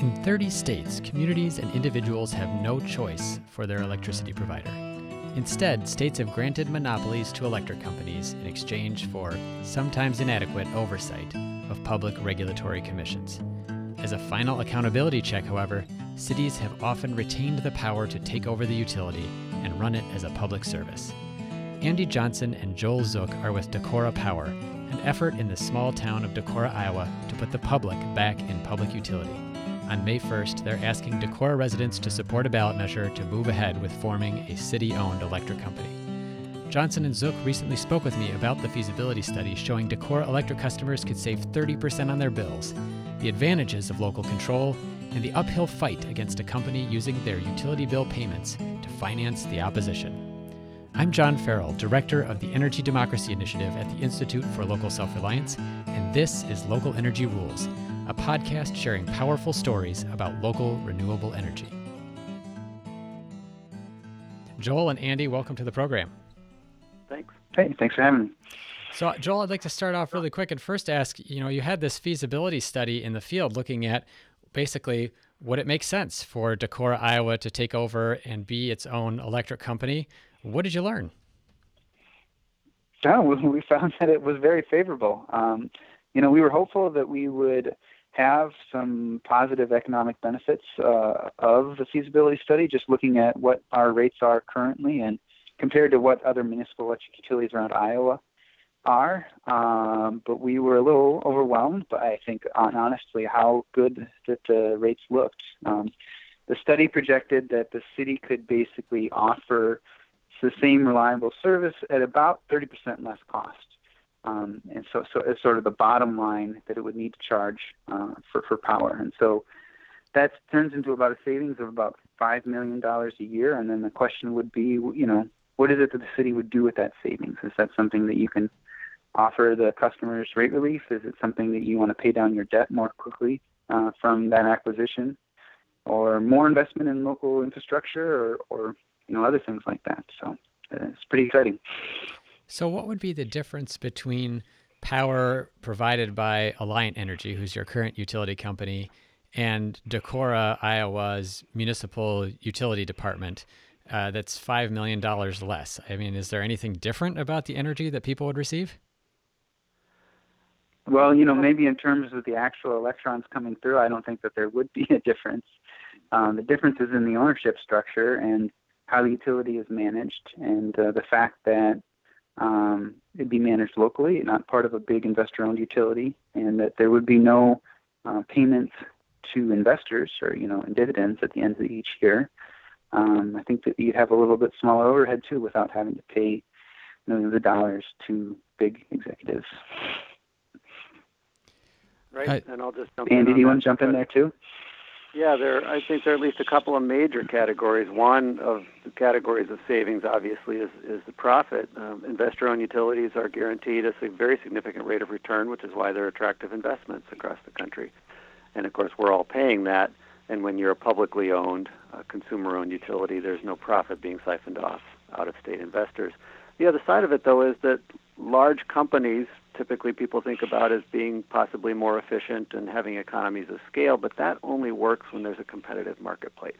In 30 states, communities and individuals have no choice for their electricity provider. Instead, states have granted monopolies to electric companies in exchange for sometimes inadequate oversight of public regulatory commissions. As a final accountability check, however, cities have often retained the power to take over the utility and run it as a public service. Andy Johnson and Joel Zook are with Decorah Power, an effort in the small town of Decorah, Iowa, to put the public back in public utility. On May 1st, they're asking Decorah residents to support a ballot measure to move ahead with forming a city owned electric company. Johnson and Zook recently spoke with me about the feasibility study showing Decorah electric customers could save 30% on their bills, the advantages of local control, and the uphill fight against a company using their utility bill payments to finance the opposition. I'm John Farrell, Director of the Energy Democracy Initiative at the Institute for Local Self Reliance, and this is Local Energy Rules a podcast sharing powerful stories about local renewable energy. Joel and Andy, welcome to the program. Thanks. Hey, thanks for having me. So, Joel, I'd like to start off really quick and first ask you know, you had this feasibility study in the field looking at basically would it make sense for Decorah, Iowa to take over and be its own electric company? What did you learn? Oh, we found that it was very favorable. Um, you know, we were hopeful that we would have some positive economic benefits uh, of the feasibility study, just looking at what our rates are currently and compared to what other municipal electric utilities around Iowa are. Um, but we were a little overwhelmed by, I think, on, honestly, how good that the rates looked. Um, the study projected that the city could basically offer the same reliable service at about 30% less cost. Um, and so, so it's sort of the bottom line that it would need to charge uh, for, for power. And so that turns into about a savings of about $5 million a year. And then the question would be, you know, what is it that the city would do with that savings? Is that something that you can offer the customers rate relief? Is it something that you want to pay down your debt more quickly uh, from that acquisition? Or more investment in local infrastructure or, or you know, other things like that. So uh, it's pretty exciting. So, what would be the difference between power provided by Alliant Energy, who's your current utility company, and Decorah, Iowa's municipal utility department? Uh, that's $5 million less. I mean, is there anything different about the energy that people would receive? Well, you know, maybe in terms of the actual electrons coming through, I don't think that there would be a difference. Um, the difference is in the ownership structure and how the utility is managed, and uh, the fact that um, it'd be managed locally, not part of a big investor-owned utility, and that there would be no uh, payments to investors or you know in dividends at the end of each year. Um, I think that you'd have a little bit smaller overhead too, without having to pay millions of dollars to big executives. Right, and I'll just jump Andy, do you want to jump in there too? Yeah, there. I think there are at least a couple of major categories. One of the categories of savings, obviously, is is the profit. Um, investor-owned utilities are guaranteed a very significant rate of return, which is why they're attractive investments across the country. And of course, we're all paying that. And when you're a publicly owned, uh, consumer-owned utility, there's no profit being siphoned off out-of-state investors. The other side of it, though, is that large companies typically people think about as being possibly more efficient and having economies of scale, but that only works when there's a competitive marketplace.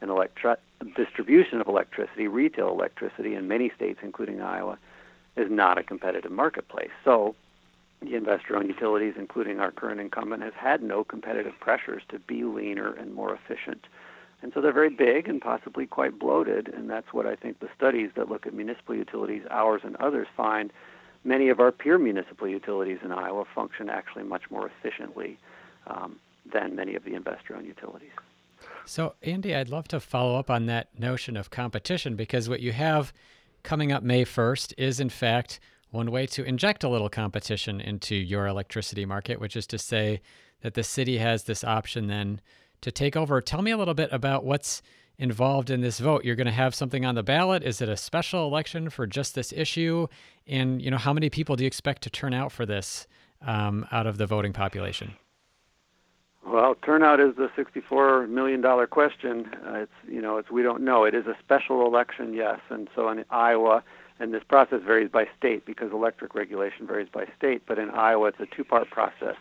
And electri- distribution of electricity, retail electricity in many states, including Iowa, is not a competitive marketplace. So the investor-owned utilities, including our current incumbent, has had no competitive pressures to be leaner and more efficient. And so they're very big and possibly quite bloated, and that's what I think the studies that look at municipal utilities, ours and others, find many of our peer municipal utilities in Iowa function actually much more efficiently um, than many of the investor-owned utilities. So, Andy, I'd love to follow up on that notion of competition because what you have coming up May 1st is, in fact, one way to inject a little competition into your electricity market, which is to say that the city has this option then to take over. Tell me a little bit about what's involved in this vote. You're going to have something on the ballot. Is it a special election for just this issue? And you know, how many people do you expect to turn out for this um, out of the voting population? Well, turnout is the sixty-four million dollar question. Uh, it's you know, it's we don't know. It is a special election, yes, and so in Iowa, and this process varies by state because electric regulation varies by state. But in Iowa, it's a two-part process.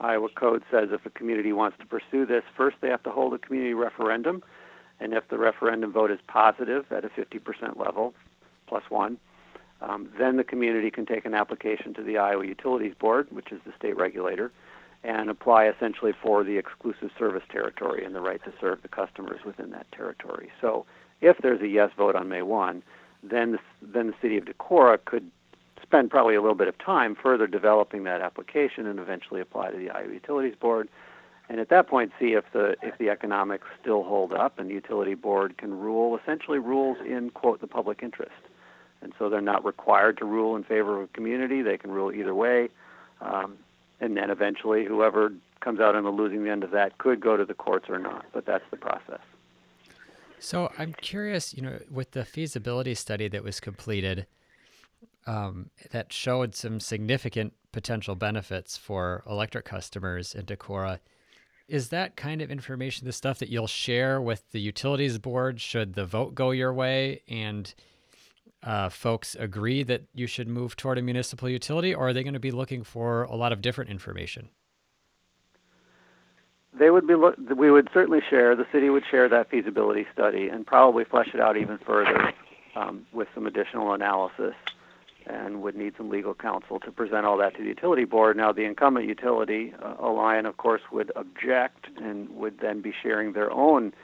Iowa code says if a community wants to pursue this, first they have to hold a community referendum, and if the referendum vote is positive at a 50% level, plus one, um, then the community can take an application to the Iowa Utilities Board, which is the state regulator, and apply essentially for the exclusive service territory and the right to serve the customers within that territory. So if there's a yes vote on May 1, then the, then the city of Decorah could spend probably a little bit of time further developing that application and eventually apply to the Iowa Utilities Board. And at that point, see if the if the economics still hold up, and the utility board can rule essentially rules in quote the public interest. And so they're not required to rule in favor of a community; they can rule either way. Um, and then eventually, whoever comes out on the losing end of that could go to the courts or not. But that's the process. So I'm curious, you know, with the feasibility study that was completed, um, that showed some significant potential benefits for electric customers in Decorah. Is that kind of information the stuff that you'll share with the utilities board should the vote go your way and uh, folks agree that you should move toward a municipal utility, or are they going to be looking for a lot of different information? They would be. Lo- we would certainly share. The city would share that feasibility study and probably flesh it out even further um, with some additional analysis and would need some legal counsel to present all that to the utility board. Now, the incumbent utility, uh, Alliant, of course, would object and would then be sharing their own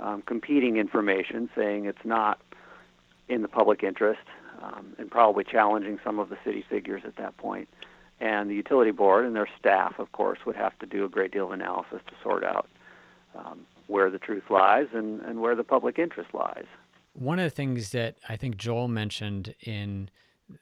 um, competing information, saying it's not in the public interest, um, and probably challenging some of the city figures at that point. And the utility board and their staff, of course, would have to do a great deal of analysis to sort out um, where the truth lies and, and where the public interest lies. One of the things that I think Joel mentioned in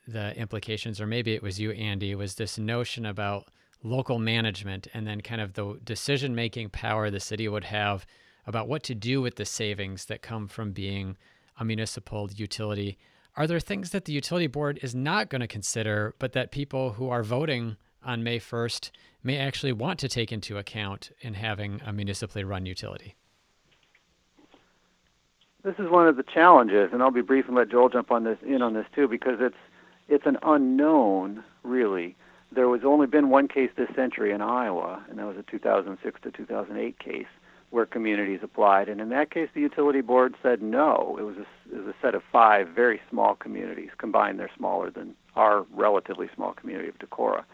the implications, or maybe it was you, Andy, was this notion about local management and then kind of the decision making power the city would have about what to do with the savings that come from being a municipal utility. Are there things that the utility board is not going to consider, but that people who are voting on May 1st may actually want to take into account in having a municipally run utility? This is one of the challenges, and I'll be brief and let Joel jump on this in on this too, because it's it's an unknown, really. There was only been one case this century in Iowa, and that was a 2006 to 2008 case where communities applied. And in that case, the utility board said no. It was a, it was a set of five very small communities. Combined, they're smaller than our relatively small community of Decorah.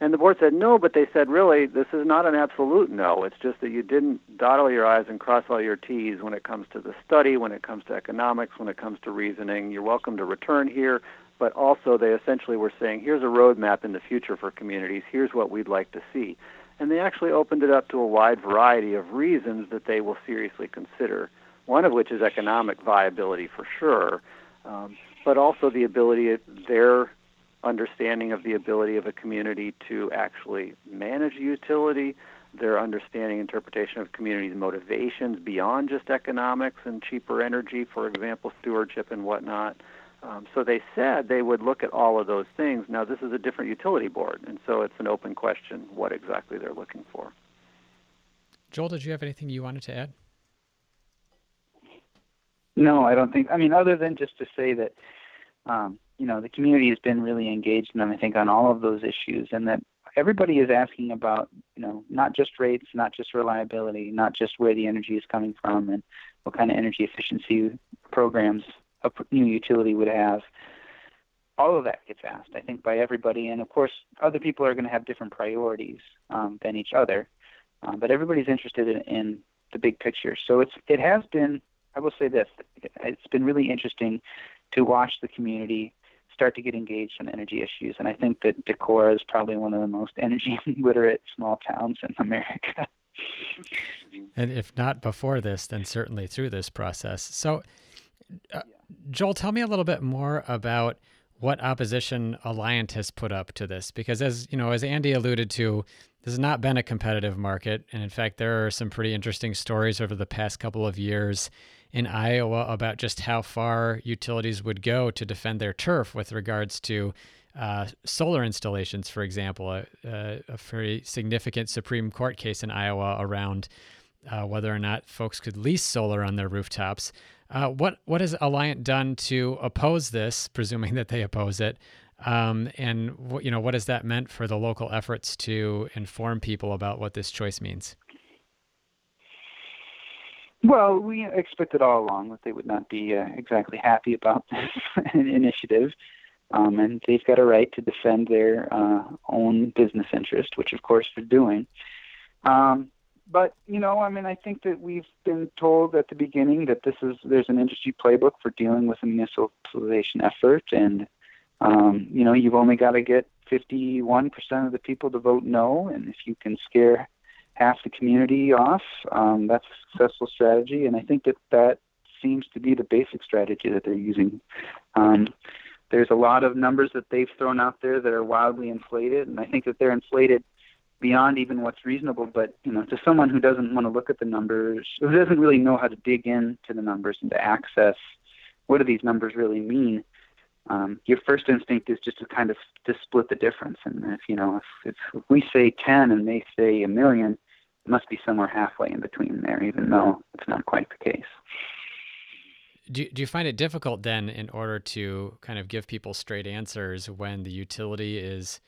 And the board said no, but they said, really, this is not an absolute no. It's just that you didn't dot all your I's and cross all your T's when it comes to the study, when it comes to economics, when it comes to reasoning. You're welcome to return here but also they essentially were saying, here's a roadmap in the future for communities, here's what we'd like to see. And they actually opened it up to a wide variety of reasons that they will seriously consider, one of which is economic viability for sure, um, but also the ability, their understanding of the ability of a community to actually manage utility, their understanding, interpretation of communities' motivations beyond just economics and cheaper energy, for example, stewardship and whatnot. Um, so they said they would look at all of those things. Now, this is a different utility board, and so it's an open question what exactly they're looking for. Joel, did you have anything you wanted to add? No, I don't think. I mean, other than just to say that, um, you know, the community has been really engaged in them, I think, on all of those issues, and that everybody is asking about, you know, not just rates, not just reliability, not just where the energy is coming from, and what kind of energy efficiency programs a new utility would have. All of that gets asked, I think, by everybody, and of course, other people are going to have different priorities um, than each other. Um, but everybody's interested in, in the big picture. So it's it has been. I will say this: it's been really interesting to watch the community start to get engaged on energy issues. And I think that Decorah is probably one of the most energy literate small towns in America. and if not before this, then certainly through this process. So, uh, Joel, tell me a little bit more about what opposition Alliant has put up to this, because as you know, as Andy alluded to, this has not been a competitive market, and in fact, there are some pretty interesting stories over the past couple of years in Iowa about just how far utilities would go to defend their turf with regards to uh, solar installations, for example, a, a, a, very significant Supreme Court case in Iowa around uh, whether or not folks could lease solar on their rooftops. Uh, what what has Alliant done to oppose this, presuming that they oppose it, Um, and what you know, what has that meant for the local efforts to inform people about what this choice means? Well, we expected all along that they would not be uh, exactly happy about this initiative, um, and they've got a right to defend their uh, own business interest, which of course they're doing. Um, but you know, I mean, I think that we've been told at the beginning that this is there's an industry playbook for dealing with a municipalization effort, and um, you know, you've only got to get 51% of the people to vote no, and if you can scare half the community off, um, that's a successful strategy. And I think that that seems to be the basic strategy that they're using. Um, there's a lot of numbers that they've thrown out there that are wildly inflated, and I think that they're inflated beyond even what's reasonable. But you know, to someone who doesn't want to look at the numbers, who doesn't really know how to dig into the numbers and to access what do these numbers really mean, um, your first instinct is just to kind of to split the difference. And if you know, if, if we say 10 and they say a million, it must be somewhere halfway in between there, even though it's not quite the case. Do, do you find it difficult then, in order to kind of give people straight answers, when the utility is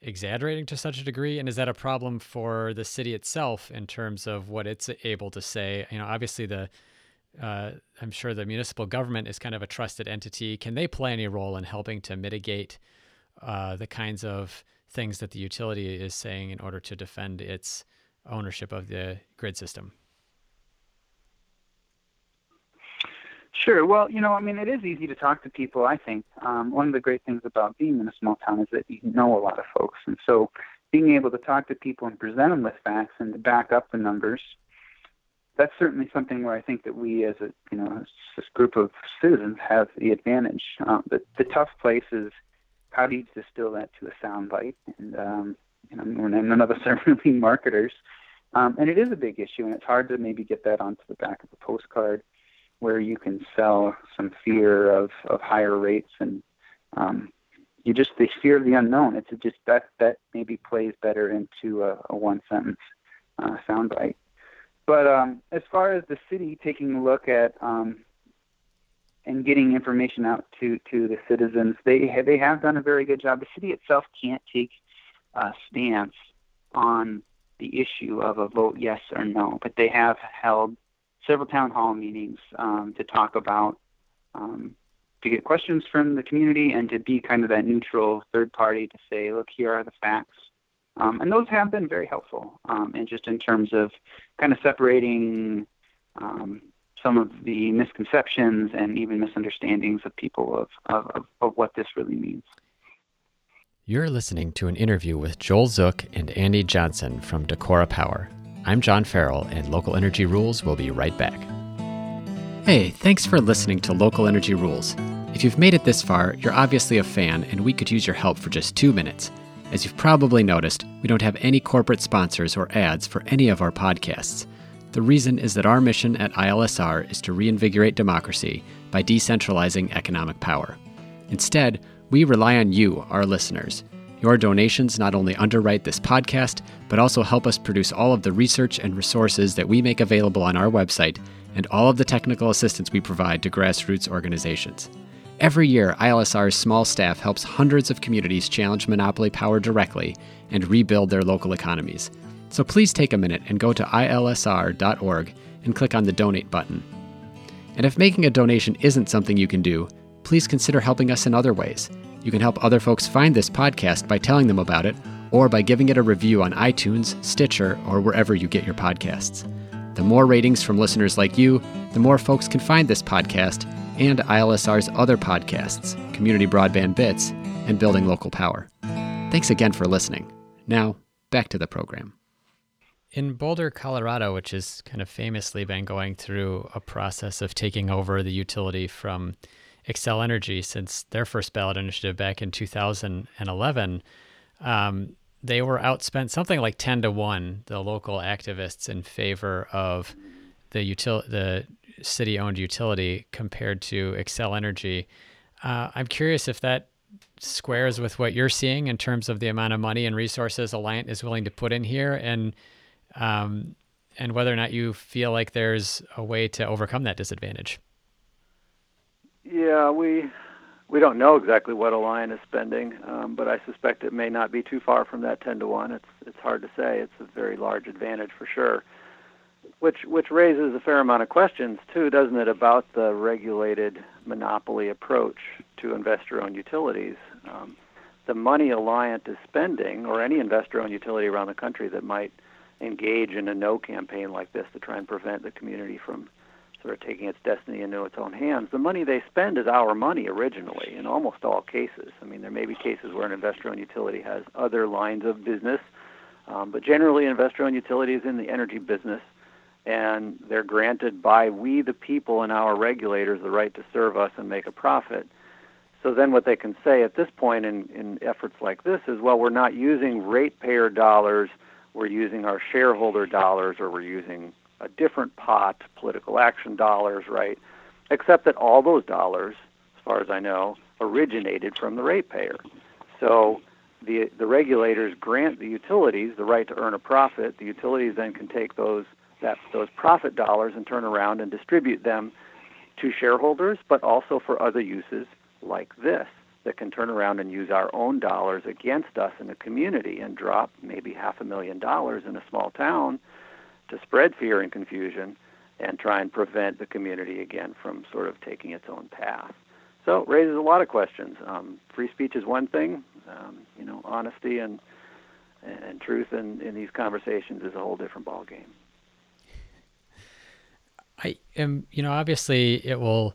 exaggerating to such a degree? And is that a problem for the city itself in terms of what it's able to say? You know, obviously the uh, I'm sure the municipal government is kind of a trusted entity. Can they play any role in helping to mitigate uh, the kinds of things that the utility is saying in order to defend its ownership of the grid system? Sure. Well, you know, I mean, it is easy to talk to people. I think um, one of the great things about being in a small town is that you know a lot of folks, and so being able to talk to people and present them with facts and to back up the numbers that's certainly something where I think that we, as a you know, this group of citizens, have the advantage. Um, the the tough place is how do you distill that to a sound bite? And um, you know, none of us are really marketers, um, and it is a big issue, and it's hard to maybe get that onto the back of a postcard, where you can sell some fear of of higher rates and um, you just the fear of the unknown. It's just that that maybe plays better into a, a one sentence uh, soundbite. But um, as far as the city taking a look at um, and getting information out to, to the citizens, they they have done a very good job. The city itself can't take a stance on the issue of a vote yes or no, but they have held several town hall meetings um, to talk about um, to get questions from the community and to be kind of that neutral third party to say, look, here are the facts. Um, and those have been very helpful, um, and just in terms of kind of separating um, some of the misconceptions and even misunderstandings of people of, of, of what this really means. You're listening to an interview with Joel Zook and Andy Johnson from Decorah Power. I'm John Farrell, and Local Energy Rules will be right back. Hey, thanks for listening to Local Energy Rules. If you've made it this far, you're obviously a fan, and we could use your help for just two minutes. As you've probably noticed, we don't have any corporate sponsors or ads for any of our podcasts. The reason is that our mission at ILSR is to reinvigorate democracy by decentralizing economic power. Instead, we rely on you, our listeners. Your donations not only underwrite this podcast, but also help us produce all of the research and resources that we make available on our website and all of the technical assistance we provide to grassroots organizations. Every year, ILSR's small staff helps hundreds of communities challenge monopoly power directly and rebuild their local economies. So please take a minute and go to ilsr.org and click on the donate button. And if making a donation isn't something you can do, please consider helping us in other ways. You can help other folks find this podcast by telling them about it or by giving it a review on iTunes, Stitcher, or wherever you get your podcasts. The more ratings from listeners like you, the more folks can find this podcast and ILSR's other podcasts, Community Broadband Bits and Building Local Power. Thanks again for listening. Now, back to the program. In Boulder, Colorado, which has kind of famously been going through a process of taking over the utility from Xcel Energy since their first ballot initiative back in 2011, um, they were outspent something like 10 to 1, the local activists in favor of the util- the city owned utility compared to Xcel Energy. Uh, I'm curious if that squares with what you're seeing in terms of the amount of money and resources Alliant is willing to put in here, and um, and whether or not you feel like there's a way to overcome that disadvantage. Yeah, we we don't know exactly what Alliant is spending, um, but I suspect it may not be too far from that 10 to 1. It's it's hard to say. It's a very large advantage for sure. Which which raises a fair amount of questions too, doesn't it, about the regulated monopoly approach to investor-owned utilities? Um, the money Alliant is spending, or any investor-owned utility around the country that might engage in a no campaign like this to try and prevent the community from sort of taking its destiny into its own hands. The money they spend is our money originally in almost all cases. I mean, there may be cases where an investor-owned utility has other lines of business, um, but generally, an investor-owned utility is in the energy business, and they're granted by we, the people, and our regulators the right to serve us and make a profit. So then, what they can say at this point in, in efforts like this is, well, we're not using ratepayer dollars we're using our shareholder dollars or we're using a different pot, political action dollars, right? Except that all those dollars, as far as I know, originated from the ratepayer. So the the regulators grant the utilities the right to earn a profit. The utilities then can take those that those profit dollars and turn around and distribute them to shareholders, but also for other uses like this that can turn around and use our own dollars against us in a community and drop maybe half a million dollars in a small town to spread fear and confusion and try and prevent the community again from sort of taking its own path. So it raises a lot of questions. Um, free speech is one thing, um, you know, honesty and and truth in, in these conversations is a whole different ballgame. I am, you know, obviously it will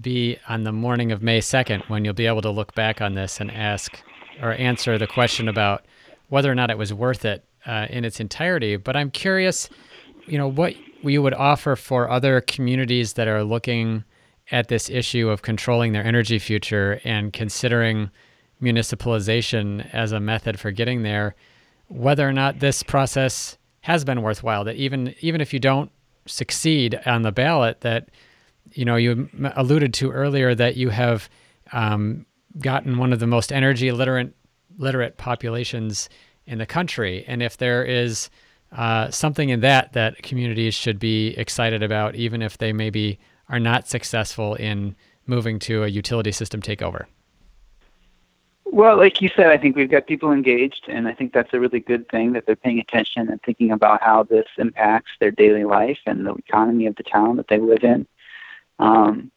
be on the morning of May 2nd when you'll be able to look back on this and ask or answer the question about whether or not it was worth it uh, in its entirety. But I'm curious, you know, what you would offer for other communities that are looking at this issue of controlling their energy future and considering municipalization as a method for getting there, whether or not this process has been worthwhile. That even even if you don't succeed on the ballot, that you know, you alluded to earlier that you have um, gotten one of the most energy literate literate populations in the country, and if there is uh, something in that that communities should be excited about, even if they maybe are not successful in moving to a utility system takeover. Well, like you said, I think we've got people engaged, and I think that's a really good thing that they're paying attention and thinking about how this impacts their daily life and the economy of the town that they live in. Um,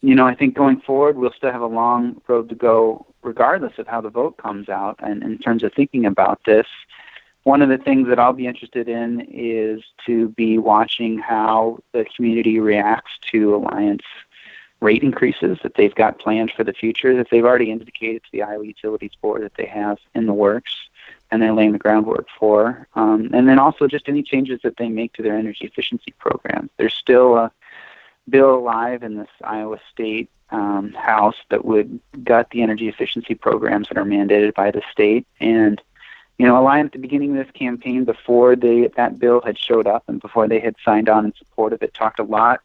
you know, I think going forward, we'll still have a long road to go, regardless of how the vote comes out. And in terms of thinking about this, one of the things that I'll be interested in is to be watching how the community reacts to Alliant's rate increases that they've got planned for the future, that they've already indicated to the Iowa Utilities Board that they have in the works and they're laying the groundwork for. Um, and then also just any changes that they make to their energy efficiency programs. There's still a bill alive in this Iowa State um, House that would gut the energy efficiency programs that are mandated by the state. And you know, Alliant at the beginning of this campaign, before they that bill had showed up and before they had signed on in support of it, talked a lot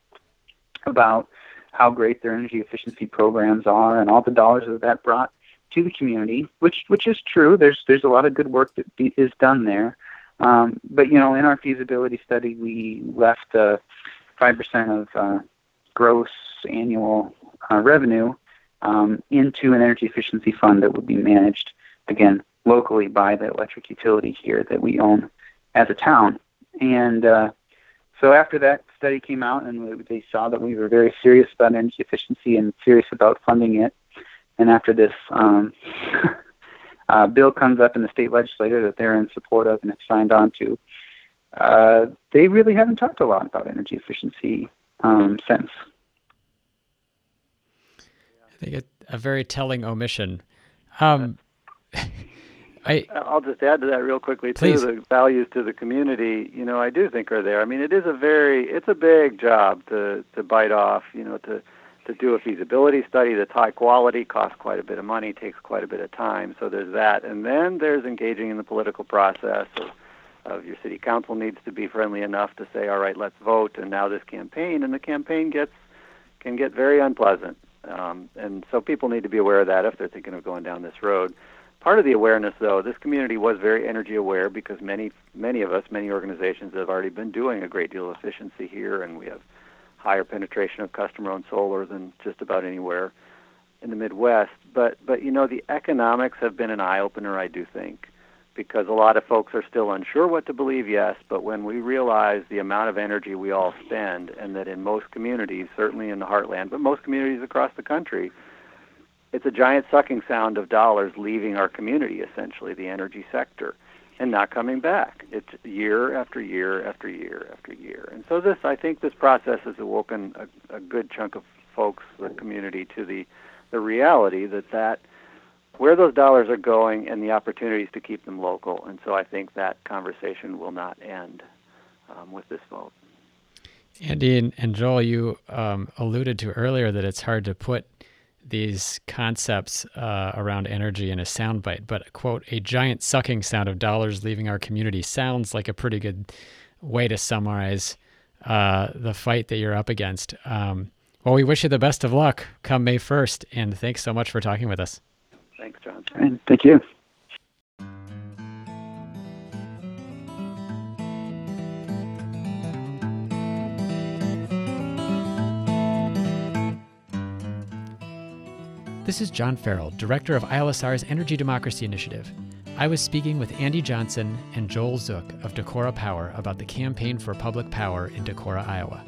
about how great their energy efficiency programs are and all the dollars that that brought to the community, which which is true. There's there's a lot of good work that be, is done there. Um, but you know, in our feasibility study, we left uh, five percent of uh, gross annual uh, revenue um, into an energy efficiency fund that would be managed again locally by the electric utility here that we own as a town. And uh, so after that study came out and they saw that we were very serious about energy efficiency and serious about funding it, and after this um, uh, bill comes up in the state legislature that they're in support of and have signed on to, uh, they really haven't talked a lot about energy efficiency um, sense. I think it, a very telling omission. Um, I, I'll just add to that real quickly too. The values to the community, you know, I do think are there. I mean, it is a very, it's a big job to to bite off. You know, to to do a feasibility study that's high quality costs quite a bit of money, takes quite a bit of time. So there's that, and then there's engaging in the political process of of your city council needs to be friendly enough to say, all right, let's vote, and now this campaign, and the campaign gets can get very unpleasant, um, and so people need to be aware of that if they're thinking of going down this road. Part of the awareness, though, this community was very energy aware because many many of us, many organizations have already been doing a great deal of efficiency here, and we have higher penetration of customer-owned solar than just about anywhere. in the Midwest. But but you know the economics have been an eye opener, I do think, because a lot of folks are still unsure what to believe. Yes, but when we realize the amount of energy we all spend, and that in most communities, certainly in the heartland, but most communities across the country, it's a giant sucking sound of dollars leaving our community, essentially the energy sector, and not coming back. It's year after year after year after year. And so this, I think, this process has awoken a, a good chunk of folks, the community, to the the reality that that where those dollars are going and the opportunities to keep them local. And so I think that conversation will not end um, with this vote. Andy and, Joel, you um, alluded to earlier that it's hard to put these concepts uh, around energy in a soundbite, but quote, a giant sucking sound of dollars leaving our community sounds like a pretty good way to summarize uh, the fight that you're up against. Um, well, we wish you the best of luck come May 1st, and thanks so much for talking with us. And thank you. This is John Farrell, Director of ILSR's Energy Democracy Initiative. I was speaking with Andy Johnson and Joel Zook of Decorah Power about the campaign for public power in Decorah, Iowa.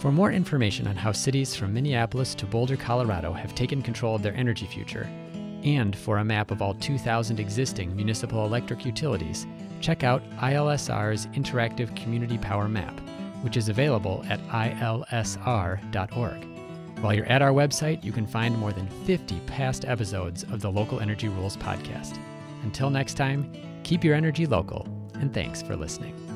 For more information on how cities from Minneapolis to Boulder, Colorado have taken control of their energy future, and for a map of all 2,000 existing municipal electric utilities, check out ILSR's Interactive Community Power Map, which is available at ilsr.org. While you're at our website, you can find more than 50 past episodes of the Local Energy Rules podcast. Until next time, keep your energy local, and thanks for listening.